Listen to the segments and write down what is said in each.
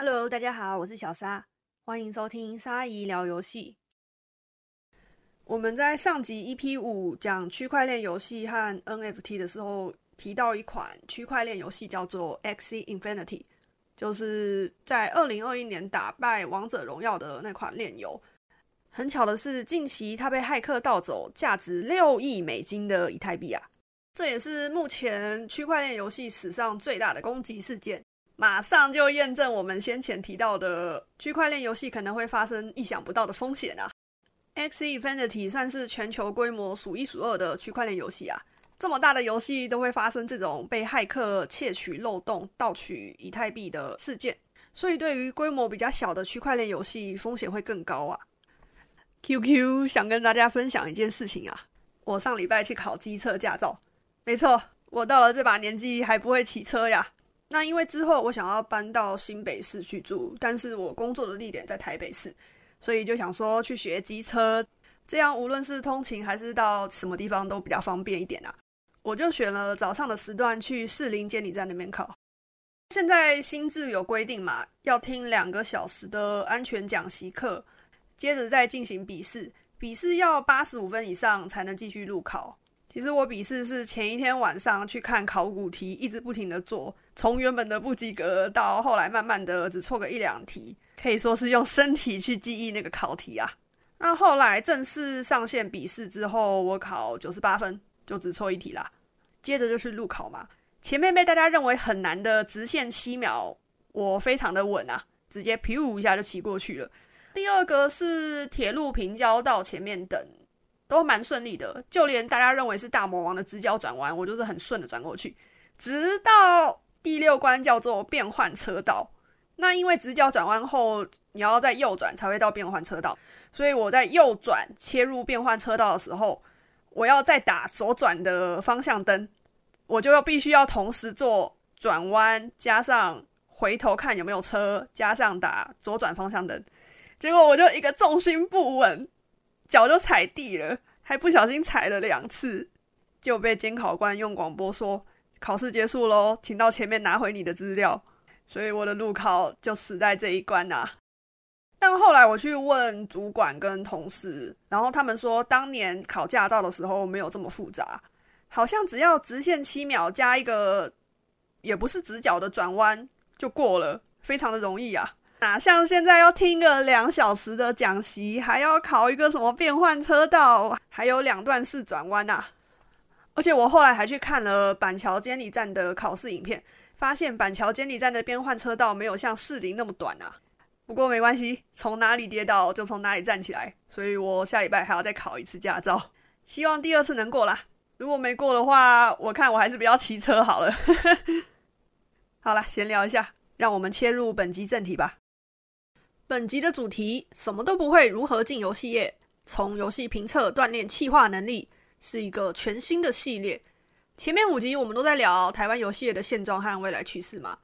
Hello，大家好，我是小沙，欢迎收听沙姨聊游戏。我们在上集 EP 五讲区块链游戏和 NFT 的时候，提到一款区块链游戏叫做 X Infinity，就是在二零二一年打败王者荣耀的那款链游。很巧的是，近期它被骇客盗走价值六亿美金的以太币啊！这也是目前区块链游戏史上最大的攻击事件，马上就验证我们先前提到的区块链游戏可能会发生意想不到的风险啊！X Infinity 算是全球规模数一数二的区块链游戏啊！这么大的游戏都会发生这种被骇客窃取漏洞、盗取以太币的事件，所以对于规模比较小的区块链游戏，风险会更高啊！Q Q 想跟大家分享一件事情啊，我上礼拜去考机车驾照，没错，我到了这把年纪还不会骑车呀。那因为之后我想要搬到新北市去住，但是我工作的地点在台北市，所以就想说去学机车，这样无论是通勤还是到什么地方都比较方便一点啊。我就选了早上的时段去士林监理站那边考。现在新制有规定嘛，要听两个小时的安全讲习课。接着再进行笔试，笔试要八十五分以上才能继续入考。其实我笔试是前一天晚上去看考古题，一直不停的做，从原本的不及格到后来慢慢的只错个一两题，可以说是用身体去记忆那个考题啊。那后来正式上线笔试之后，我考九十八分，就只错一题啦。接着就是路考嘛，前面被大家认为很难的直线七秒，我非常的稳啊，直接皮舞一下就骑过去了。第二个是铁路平交道前面等，都蛮顺利的，就连大家认为是大魔王的直角转弯，我就是很顺的转过去。直到第六关叫做变换车道，那因为直角转弯后你要在右转才会到变换车道，所以我在右转切入变换车道的时候，我要再打左转的方向灯，我就要必须要同时做转弯加上回头看有没有车，加上打左转方向灯。结果我就一个重心不稳，脚就踩地了，还不小心踩了两次，就被监考官用广播说：“考试结束喽，请到前面拿回你的资料。”所以我的路考就死在这一关呐。但后来我去问主管跟同事，然后他们说，当年考驾照的时候没有这么复杂，好像只要直线七秒加一个也不是直角的转弯就过了，非常的容易啊。哪像现在要听个两小时的讲习，还要考一个什么变换车道，还有两段式转弯呐！而且我后来还去看了板桥监理站的考试影片，发现板桥监理站的变换车道没有像士林那么短啊。不过没关系，从哪里跌倒就从哪里站起来，所以我下礼拜还要再考一次驾照，希望第二次能过啦。如果没过的话，我看我还是不要骑车好了。好了，闲聊一下，让我们切入本集正题吧。本集的主题什么都不会，如何进游戏业？从游戏评测锻炼气化能力，是一个全新的系列。前面五集我们都在聊台湾游戏业的现状和未来趋势嘛。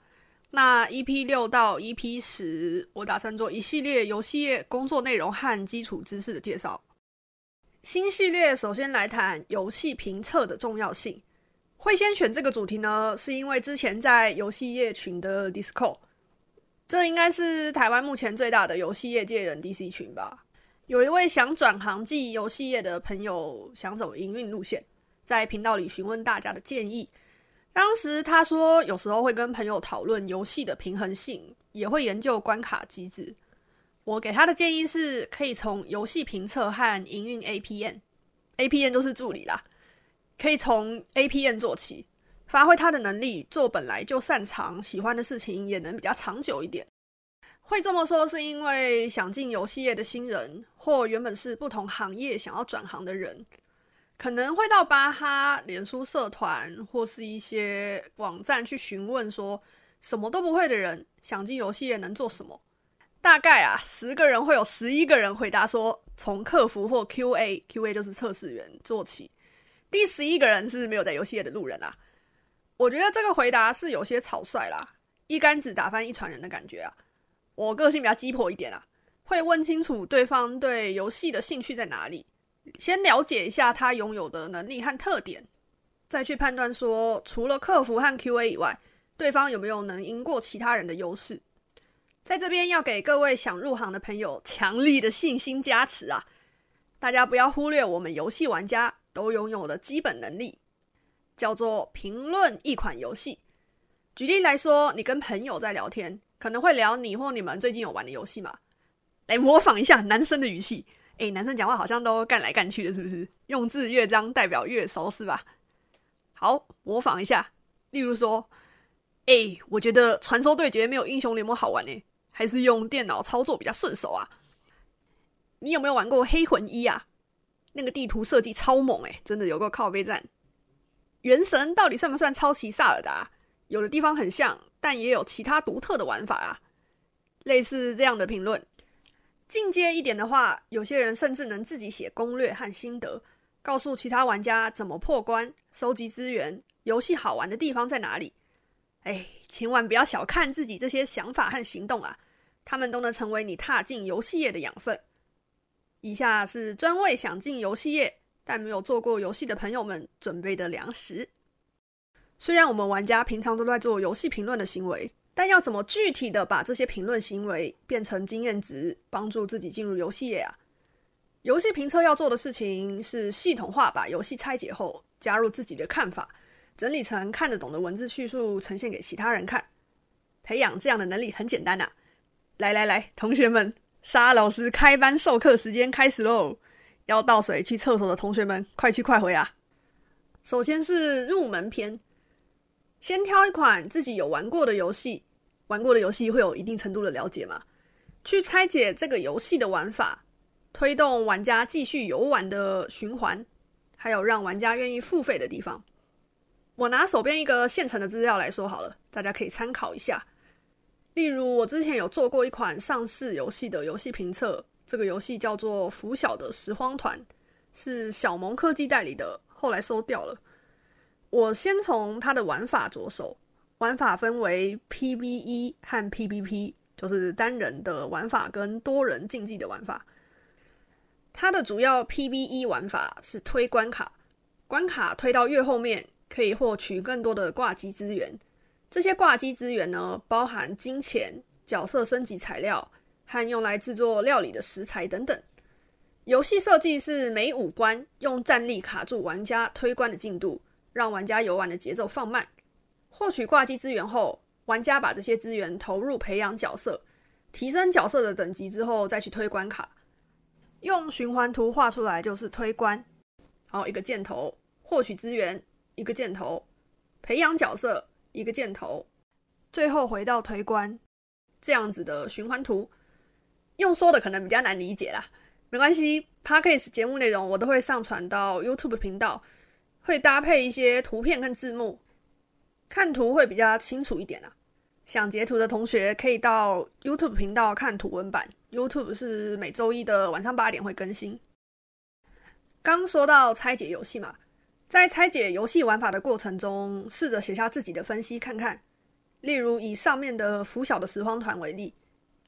那 EP 六到 EP 十，我打算做一系列游戏业工作内容和基础知识的介绍。新系列首先来谈游戏评测的重要性。会先选这个主题呢，是因为之前在游戏业群的 Discord。这应该是台湾目前最大的游戏业界人 DC 群吧。有一位想转行进游戏业的朋友，想走营运路线，在频道里询问大家的建议。当时他说，有时候会跟朋友讨论游戏的平衡性，也会研究关卡机制。我给他的建议是，可以从游戏评测和营运 APN，APN 都是助理啦，可以从 APN 做起。发挥他的能力，做本来就擅长、喜欢的事情，也能比较长久一点。会这么说，是因为想进游戏业的新人，或原本是不同行业想要转行的人，可能会到巴哈、脸书社团或是一些网站去询问，说什么都不会的人想进游戏业能做什么？大概啊，十个人会有十一个人回答说，从客服或 QA，QA 就是测试员做起。第十一个人是没有在游戏业的路人啊。我觉得这个回答是有些草率啦，一竿子打翻一船人的感觉啊。我个性比较鸡婆一点啊，会问清楚对方对游戏的兴趣在哪里，先了解一下他拥有的能力和特点，再去判断说除了客服和 QA 以外，对方有没有能赢过其他人的优势。在这边要给各位想入行的朋友强力的信心加持啊！大家不要忽略我们游戏玩家都拥有的基本能力，叫做评论一款游戏。举例来说，你跟朋友在聊天，可能会聊你或你们最近有玩的游戏嘛？来模仿一下男生的语气，哎，男生讲话好像都干来干去的，是不是？用字越脏，代表越熟，是吧？好，模仿一下，例如说，哎，我觉得传说对决没有英雄联盟好玩呢，还是用电脑操作比较顺手啊。你有没有玩过黑魂一啊？那个地图设计超猛哎，真的有个靠背站。原神到底算不算抄袭萨尔达？有的地方很像，但也有其他独特的玩法啊。类似这样的评论，进阶一点的话，有些人甚至能自己写攻略和心得，告诉其他玩家怎么破关、收集资源、游戏好玩的地方在哪里。哎，千万不要小看自己这些想法和行动啊，他们都能成为你踏进游戏业的养分。以下是专为想进游戏业但没有做过游戏的朋友们准备的粮食。虽然我们玩家平常都在做游戏评论的行为，但要怎么具体的把这些评论行为变成经验值，帮助自己进入游戏业啊？游戏评测要做的事情是系统化把游戏拆解后，加入自己的看法，整理成看得懂的文字叙述，呈现给其他人看。培养这样的能力很简单呐！来来来，同学们，沙老师开班授课时间开始喽！要倒水去厕所的同学们，快去快回啊！首先是入门篇。先挑一款自己有玩过的游戏，玩过的游戏会有一定程度的了解嘛？去拆解这个游戏的玩法，推动玩家继续游玩的循环，还有让玩家愿意付费的地方。我拿手边一个现成的资料来说好了，大家可以参考一下。例如，我之前有做过一款上市游戏的游戏评测，这个游戏叫做《拂晓的拾荒团》，是小萌科技代理的，后来收掉了。我先从它的玩法着手，玩法分为 PVE 和 PVP，就是单人的玩法跟多人竞技的玩法。它的主要 PVE 玩法是推关卡，关卡推到越后面可以获取更多的挂机资源。这些挂机资源呢，包含金钱、角色升级材料和用来制作料理的食材等等。游戏设计是每五关用战力卡住玩家推关的进度。让玩家游玩的节奏放慢。获取挂机资源后，玩家把这些资源投入培养角色，提升角色的等级之后，再去推关卡。用循环图画出来就是推关，然后一个箭头获取资源，一个箭头培养角色，一个箭头，最后回到推关，这样子的循环图。用说的可能比较难理解啦，没关系，Podcast 节目内容我都会上传到 YouTube 频道。会搭配一些图片跟字幕，看图会比较清楚一点啦。想截图的同学可以到 YouTube 频道看图文版，YouTube 是每周一的晚上八点会更新。刚说到拆解游戏嘛，在拆解游戏玩法的过程中，试着写下自己的分析看看。例如以上面的《拂晓的拾荒团》为例，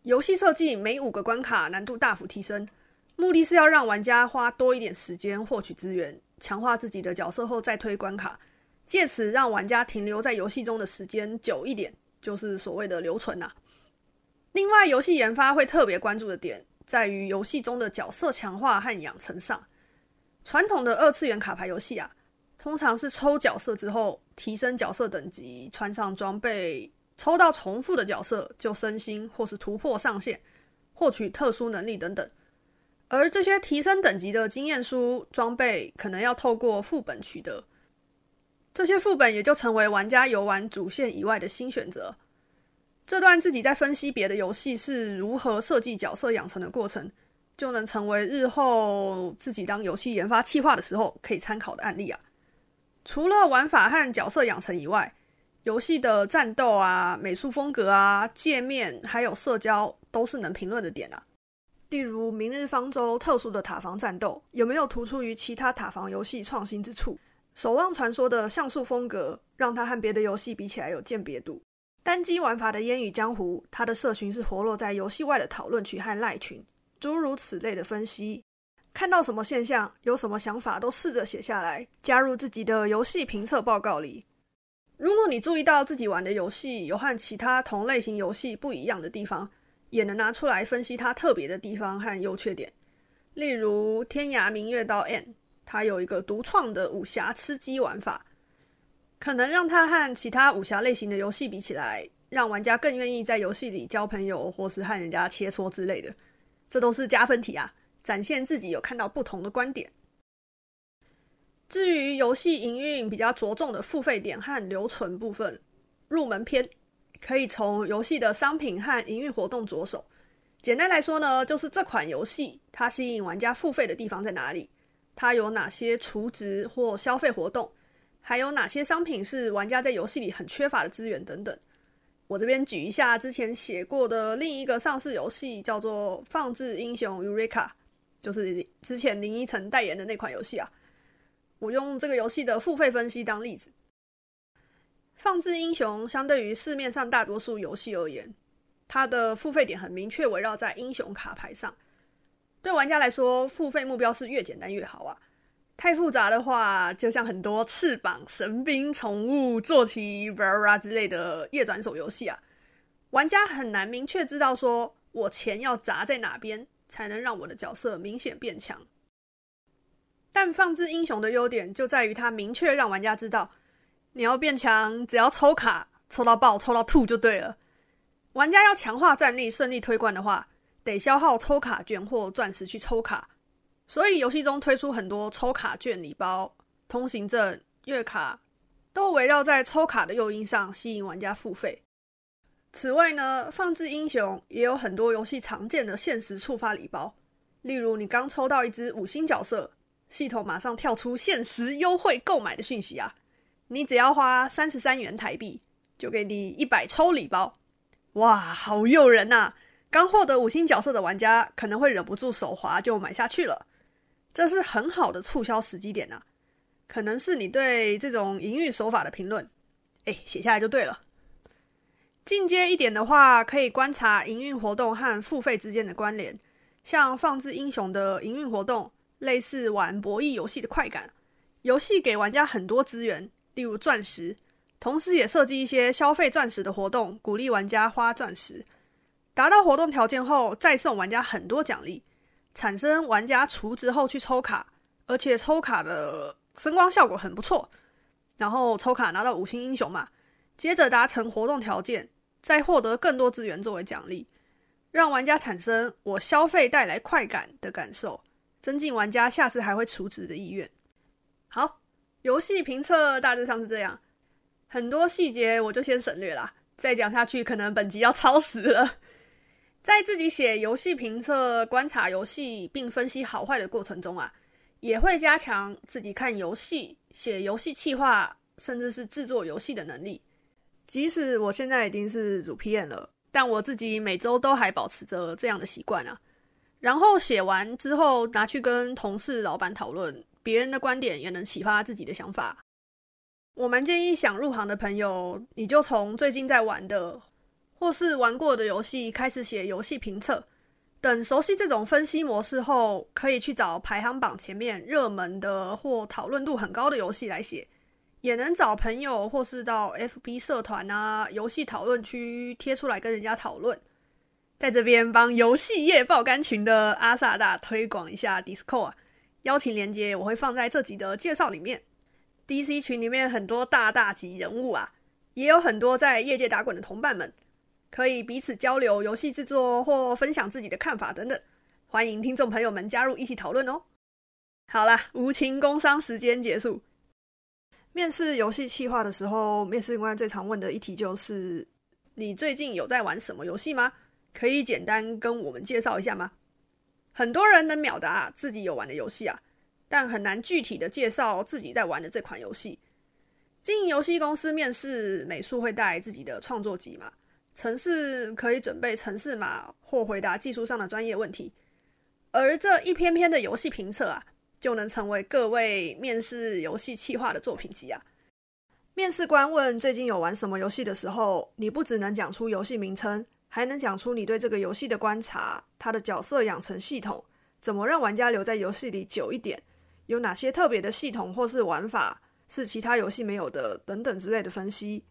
游戏设计每五个关卡难度大幅提升，目的是要让玩家花多一点时间获取资源。强化自己的角色后再推关卡，借此让玩家停留在游戏中的时间久一点，就是所谓的留存呐。另外，游戏研发会特别关注的点在于游戏中的角色强化和养成上。传统的二次元卡牌游戏啊，通常是抽角色之后提升角色等级，穿上装备，抽到重复的角色就升星或是突破上限，获取特殊能力等等。而这些提升等级的经验书装备，可能要透过副本取得。这些副本也就成为玩家游玩主线以外的新选择。这段自己在分析别的游戏是如何设计角色养成的过程，就能成为日后自己当游戏研发企划的时候可以参考的案例啊。除了玩法和角色养成以外，游戏的战斗啊、美术风格啊、界面还有社交，都是能评论的点啊。例如《明日方舟》特殊的塔防战斗有没有突出于其他塔防游戏创新之处？《守望传说》的像素风格让它和别的游戏比起来有鉴别度。单机玩法的《烟雨江湖》，它的社群是活络在游戏外的讨论区和赖群，诸如此类的分析。看到什么现象，有什么想法，都试着写下来，加入自己的游戏评测报告里。如果你注意到自己玩的游戏有和其他同类型游戏不一样的地方，也能拿出来分析它特别的地方和优缺点。例如《天涯明月刀 N》，它有一个独创的武侠吃鸡玩法，可能让它和其他武侠类型的游戏比起来，让玩家更愿意在游戏里交朋友，或是和人家切磋之类的。这都是加分题啊，展现自己有看到不同的观点。至于游戏营运比较着重的付费点和留存部分，入门篇可以从游戏的商品和营运活动着手。简单来说呢，就是这款游戏它吸引玩家付费的地方在哪里？它有哪些储值或消费活动？还有哪些商品是玩家在游戏里很缺乏的资源等等？我这边举一下之前写过的另一个上市游戏，叫做《放置英雄 Eureka》，就是之前林依晨代言的那款游戏啊。我用这个游戏的付费分析当例子，《放置英雄》相对于市面上大多数游戏而言。它的付费点很明确，围绕在英雄卡牌上。对玩家来说，付费目标是越简单越好啊！太复杂的话，就像很多翅膀、神兵、宠物、坐骑、b r a 之类的页转手游戏啊，玩家很难明确知道说我钱要砸在哪边，才能让我的角色明显变强。但放置英雄的优点就在于它明确让玩家知道，你要变强，只要抽卡抽到爆、抽到吐就对了。玩家要强化战力、顺利推关的话，得消耗抽卡券或钻石去抽卡。所以游戏中推出很多抽卡券礼包、通行证、月卡，都围绕在抽卡的诱因上，吸引玩家付费。此外呢，放置英雄也有很多游戏常见的限时触发礼包，例如你刚抽到一只五星角色，系统马上跳出限时优惠购买的讯息啊，你只要花三十三元台币，就给你一百抽礼包。哇，好诱人呐！刚获得五星角色的玩家可能会忍不住手滑就买下去了，这是很好的促销时机点呐。可能是你对这种营运手法的评论，哎，写下来就对了。进阶一点的话，可以观察营运活动和付费之间的关联，像放置英雄的营运活动，类似玩博弈游戏的快感，游戏给玩家很多资源，例如钻石。同时，也设计一些消费钻石的活动，鼓励玩家花钻石。达到活动条件后，再送玩家很多奖励，产生玩家储值后去抽卡，而且抽卡的声光效果很不错。然后抽卡拿到五星英雄嘛，接着达成活动条件，再获得更多资源作为奖励，让玩家产生我消费带来快感的感受，增进玩家下次还会储值的意愿。好，游戏评测大致上是这样。很多细节我就先省略啦，再讲下去可能本集要超时了。在自己写游戏评测、观察游戏并分析好坏的过程中啊，也会加强自己看游戏、写游戏企划，甚至是制作游戏的能力。即使我现在已经是主 PM 了，但我自己每周都还保持着这样的习惯啊。然后写完之后拿去跟同事、老板讨论，别人的观点也能启发自己的想法。我蛮建议想入行的朋友，你就从最近在玩的或是玩过的游戏开始写游戏评测。等熟悉这种分析模式后，可以去找排行榜前面热门的或讨论度很高的游戏来写，也能找朋友或是到 FB 社团啊、游戏讨论区贴出来跟人家讨论。在这边帮游戏业爆肝群的阿萨大推广一下 Discord，邀请连接我会放在这集的介绍里面。D.C 群里面很多大大级人物啊，也有很多在业界打滚的同伴们，可以彼此交流游戏制作或分享自己的看法等等。欢迎听众朋友们加入一起讨论哦。好啦，无情工商时间结束。面试游戏企划的时候，面试官最常问的一题就是：你最近有在玩什么游戏吗？可以简单跟我们介绍一下吗？很多人能秒答自己有玩的游戏啊。但很难具体的介绍自己在玩的这款游戏。经营游戏公司面试美术会带自己的创作集嘛？城市可以准备城市码或回答技术上的专业问题。而这一篇篇的游戏评测啊，就能成为各位面试游戏企划的作品集啊。面试官问最近有玩什么游戏的时候，你不只能讲出游戏名称，还能讲出你对这个游戏的观察，它的角色养成系统，怎么让玩家留在游戏里久一点。有哪些特别的系统或是玩法是其他游戏没有的？等等之类的分析，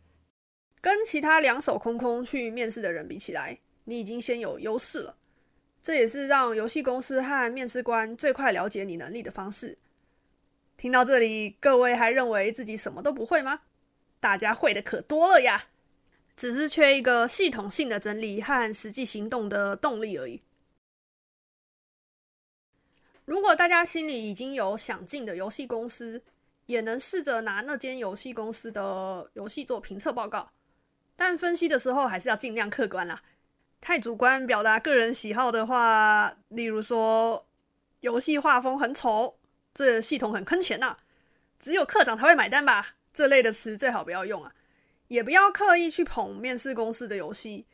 跟其他两手空空去面试的人比起来，你已经先有优势了。这也是让游戏公司和面试官最快了解你能力的方式。听到这里，各位还认为自己什么都不会吗？大家会的可多了呀，只是缺一个系统性的整理和实际行动的动力而已。如果大家心里已经有想进的游戏公司，也能试着拿那间游戏公司的游戏做评测报告，但分析的时候还是要尽量客观啦。太主观表达个人喜好的话，例如说游戏画风很丑，这系统很坑钱呐，只有课长才会买单吧？这类的词最好不要用啊，也不要刻意去捧面试公司的游戏，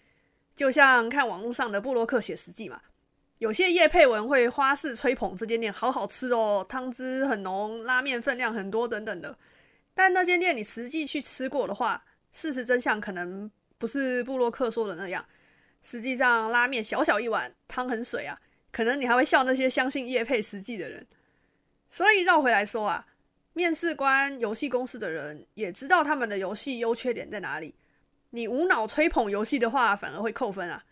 就像看网络上的布洛克写实际嘛，有些叶配文会花式吹捧这间店好好吃哦，汤汁很浓，拉面分量很多等等的，但那间店你实际去吃过的话，事实真相可能不是布洛克说的那样。实际上，拉面小小一碗，汤很水啊，可能你还会笑那些相信叶配实际的人。所以绕回来说啊，面试官游戏公司的人也知道他们的游戏优缺点在哪里。你无脑吹捧游戏的话，反而会扣分啊。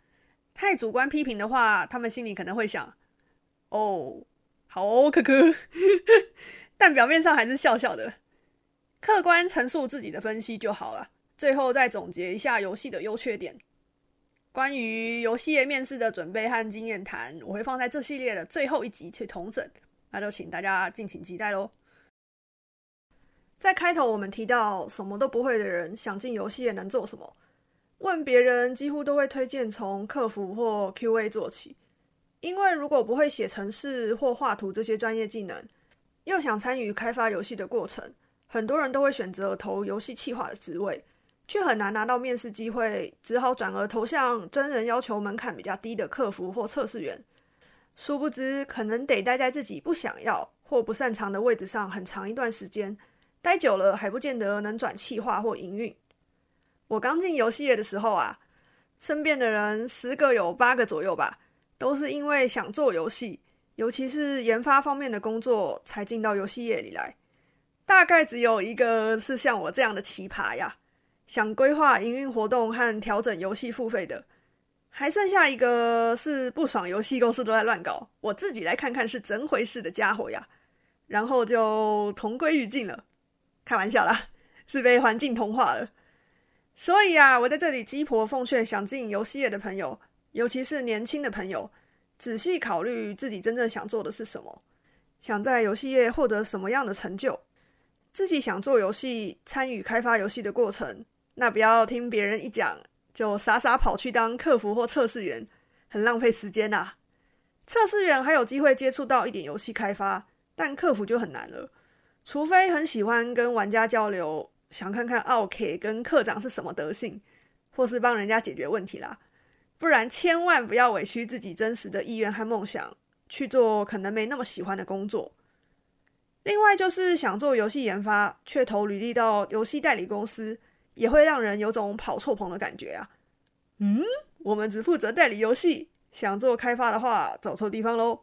太主观批评的话，他们心里可能会想：哦，好哦，可可。但表面上还是笑笑的，客观陈述自己的分析就好了。最后再总结一下游戏的优缺点。关于游戏业面试的准备和经验谈，我会放在这系列的最后一集去同整，那就请大家敬请期待喽。在开头我们提到，什么都不会的人想进游戏也能做什么？问别人几乎都会推荐从客服或 QA 做起，因为如果不会写程式或画图这些专业技能，又想参与开发游戏的过程，很多人都会选择投游戏企划的职位。却很难拿到面试机会，只好转而投向真人要求门槛比较低的客服或测试员。殊不知，可能得待在自己不想要或不擅长的位置上很长一段时间，待久了还不见得能转气化或营运。我刚进游戏业的时候啊，身边的人十个有八个左右吧，都是因为想做游戏，尤其是研发方面的工作，才进到游戏业里来。大概只有一个是像我这样的奇葩呀。想规划营运活动和调整游戏付费的，还剩下一个是不爽游戏公司都在乱搞，我自己来看看是怎回事的家伙呀，然后就同归于尽了。开玩笑啦，是被环境同化了。所以啊，我在这里鸡婆奉劝想进游戏业的朋友，尤其是年轻的朋友，仔细考虑自己真正想做的是什么，想在游戏业获得什么样的成就，自己想做游戏、参与开发游戏的过程。那不要听别人一讲就傻傻跑去当客服或测试员，很浪费时间呐。测试员还有机会接触到一点游戏开发，但客服就很难了。除非很喜欢跟玩家交流，想看看奥 K 跟课长是什么德性，或是帮人家解决问题啦。不然千万不要委屈自己真实的意愿和梦想去做可能没那么喜欢的工作。另外就是想做游戏研发，却投履历到游戏代理公司。也会让人有种跑错棚的感觉啊！嗯，我们只负责代理游戏，想做开发的话，走错地方喽。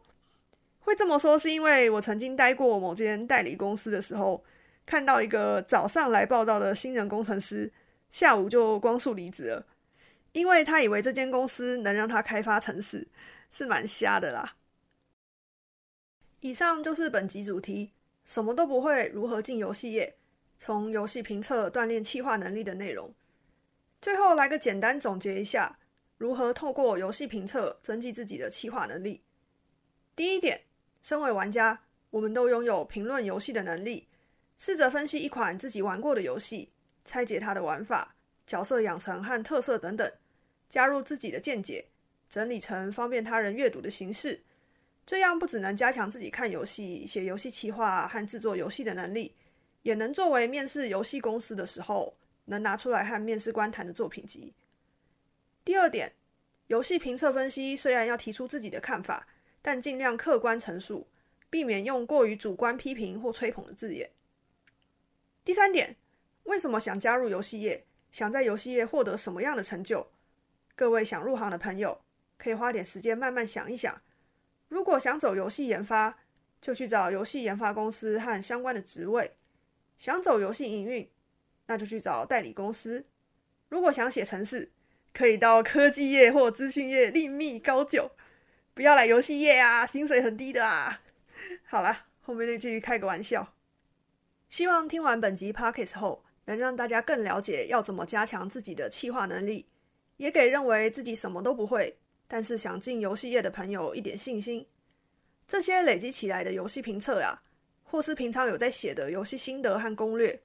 会这么说是因为我曾经待过某间代理公司的时候，看到一个早上来报道的新人工程师，下午就光速离职了，因为他以为这间公司能让他开发程式，是蛮瞎的啦。以上就是本集主题：什么都不会，如何进游戏业？从游戏评测锻炼气化能力的内容，最后来个简单总结一下，如何透过游戏评测增进自己的气化能力。第一点，身为玩家，我们都拥有评论游戏的能力，试着分析一款自己玩过的游戏，拆解它的玩法、角色养成和特色等等，加入自己的见解，整理成方便他人阅读的形式。这样不只能加强自己看游戏、写游戏企划和制作游戏的能力。也能作为面试游戏公司的时候，能拿出来和面试官谈的作品集。第二点，游戏评测分析虽然要提出自己的看法，但尽量客观陈述，避免用过于主观批评或吹捧的字眼。第三点，为什么想加入游戏业？想在游戏业获得什么样的成就？各位想入行的朋友，可以花点时间慢慢想一想。如果想走游戏研发，就去找游戏研发公司和相关的职位。想走游戏营运，那就去找代理公司；如果想写程式，可以到科技业或资讯业另觅高就，不要来游戏业啊，薪水很低的啊。好了，后面就继续开个玩笑。希望听完本集 podcast 后，能让大家更了解要怎么加强自己的企划能力，也给认为自己什么都不会，但是想进游戏业的朋友一点信心。这些累积起来的游戏评测啊，或是平常有在写的游戏心得和攻略，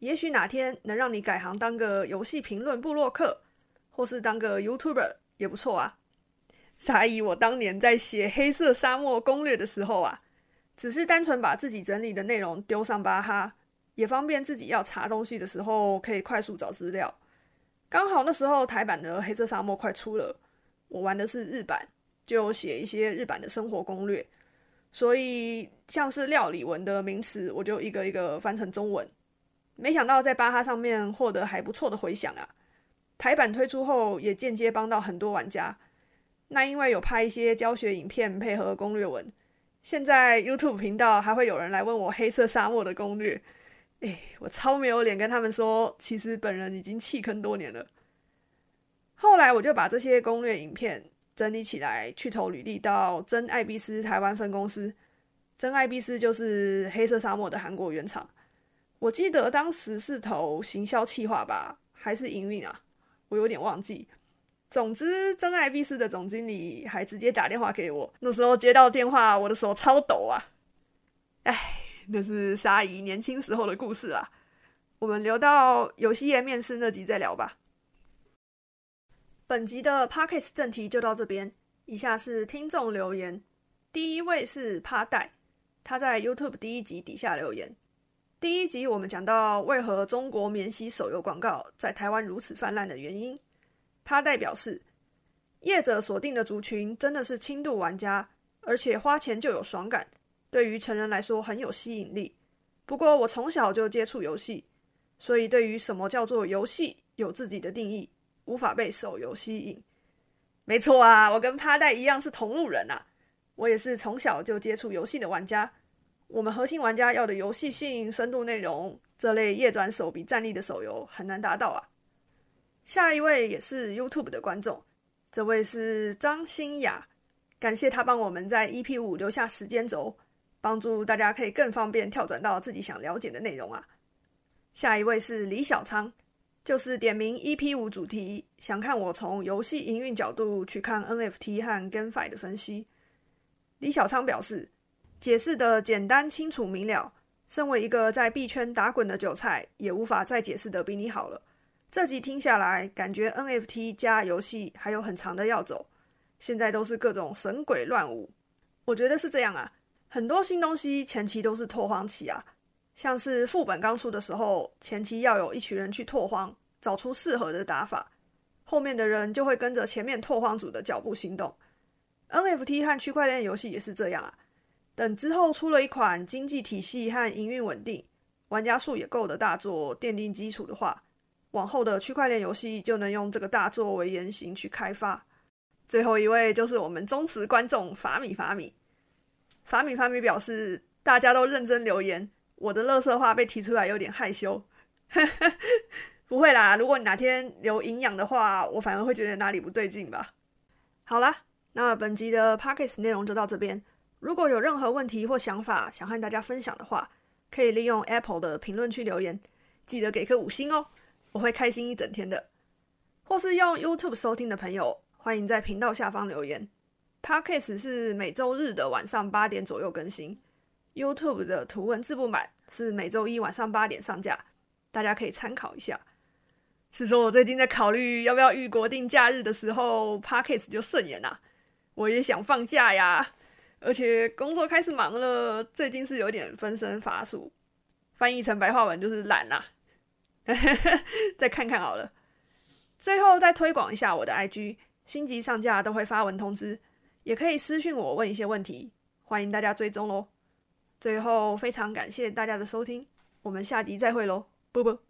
也许哪天能让你改行当个游戏评论部落客，或是当个 YouTuber 也不错啊。所以，我当年在写《黑色沙漠》攻略的时候啊，只是单纯把自己整理的内容丢上巴哈，也方便自己要查东西的时候可以快速找资料。刚好那时候台版的《黑色沙漠》快出了，我玩的是日版，就写一些日版的生活攻略。所以，像是料理文的名词，我就一个一个翻成中文。没想到在巴哈上面获得还不错的回响啊！台版推出后，也间接帮到很多玩家。那因为有拍一些教学影片配合攻略文，现在 YouTube 频道还会有人来问我黑色沙漠的攻略。哎，我超没有脸跟他们说，其实本人已经弃坑多年了。后来我就把这些攻略影片。整理起来，去投履历到真艾比斯台湾分公司。真艾比斯就是黑色沙漠的韩国原厂。我记得当时是投行销企划吧，还是营运啊？我有点忘记。总之，真艾比斯的总经理还直接打电话给我。那时候接到电话，我的手超抖啊！哎，那是沙姨年轻时候的故事啊。我们留到游戏业面试那集再聊吧。本集的 Pockets 正题就到这边。以下是听众留言，第一位是趴带，他在 YouTube 第一集底下留言。第一集我们讲到为何中国免洗手游广告在台湾如此泛滥的原因。趴代表示，业者锁定的族群真的是轻度玩家，而且花钱就有爽感，对于成人来说很有吸引力。不过我从小就接触游戏，所以对于什么叫做游戏有自己的定义。无法被手游吸引，没错啊，我跟趴带一样是同路人啊。我也是从小就接触游戏的玩家。我们核心玩家要的游戏性、深度内容，这类夜转手比站立的手游很难达到啊。下一位也是 YouTube 的观众，这位是张欣雅，感谢他帮我们在 EP 五留下时间轴，帮助大家可以更方便跳转到自己想了解的内容啊。下一位是李小仓。就是点名 EP 五主题，想看我从游戏营运角度去看 NFT 和 GameFi 的分析。李小仓表示，解释的简单清楚明了，身为一个在币圈打滚的韭菜，也无法再解释的比你好了。这集听下来，感觉 NFT 加游戏还有很长的要走，现在都是各种神鬼乱舞。我觉得是这样啊，很多新东西前期都是拓荒期啊。像是副本刚出的时候，前期要有一群人去拓荒，找出适合的打法，后面的人就会跟着前面拓荒组的脚步行动。NFT 和区块链游戏也是这样啊。等之后出了一款经济体系和营运稳定、玩家数也够的大作奠定基础的话，往后的区块链游戏就能用这个大作为原型去开发。最后一位就是我们忠实观众法米法米，法米法米表示大家都认真留言。我的乐色话被提出来有点害羞，不会啦。如果你哪天留营养的话，我反而会觉得哪里不对劲吧。好啦，那本集的 p o c k e t 内容就到这边。如果有任何问题或想法想和大家分享的话，可以利用 Apple 的评论区留言，记得给颗五星哦，我会开心一整天的。或是用 YouTube 收听的朋友，欢迎在频道下方留言。p o c k e t 是每周日的晚上八点左右更新。YouTube 的图文字幕版是每周一晚上八点上架，大家可以参考一下。是说我最近在考虑要不要预国定假日的时候，Parkes 就顺延啦。我也想放假呀，而且工作开始忙了，最近是有点分身乏术，翻译成白话文就是懒啦。再看看好了。最后再推广一下我的 IG，新集上架都会发文通知，也可以私信我问一些问题，欢迎大家追踪喽。最后，非常感谢大家的收听，我们下集再会喽，啵啵。